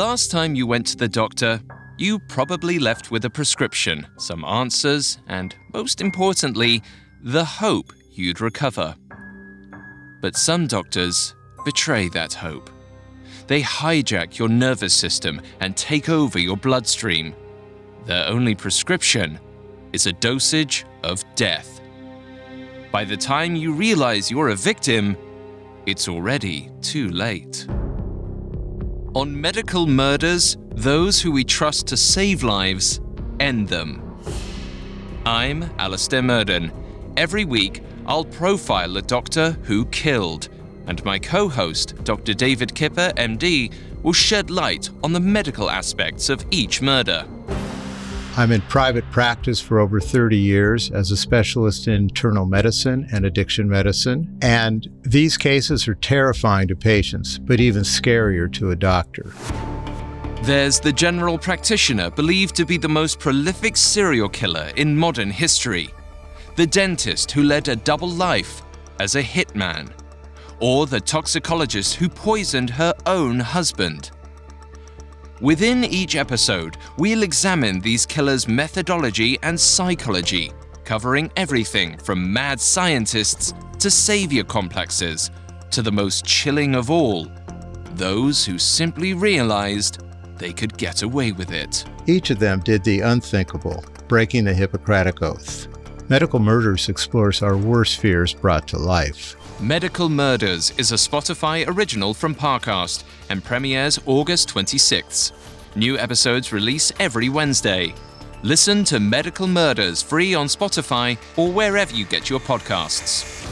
Last time you went to the doctor, you probably left with a prescription, some answers, and most importantly, the hope you'd recover. But some doctors betray that hope. They hijack your nervous system and take over your bloodstream. Their only prescription is a dosage of death. By the time you realize you're a victim, it's already too late. On medical murders, those who we trust to save lives end them. I'm Alastair Murden. Every week, I'll profile a doctor who killed, and my co host, Dr. David Kipper, MD, will shed light on the medical aspects of each murder. I'm in private practice for over 30 years as a specialist in internal medicine and addiction medicine. And these cases are terrifying to patients, but even scarier to a doctor. There's the general practitioner believed to be the most prolific serial killer in modern history, the dentist who led a double life as a hitman, or the toxicologist who poisoned her own husband. Within each episode, we'll examine these killers' methodology and psychology, covering everything from mad scientists to savior complexes to the most chilling of all those who simply realized they could get away with it. Each of them did the unthinkable, breaking the Hippocratic Oath. Medical Murders explores our worst fears brought to life. Medical Murders is a Spotify original from Parcast and premieres August 26th. New episodes release every Wednesday. Listen to Medical Murders free on Spotify or wherever you get your podcasts.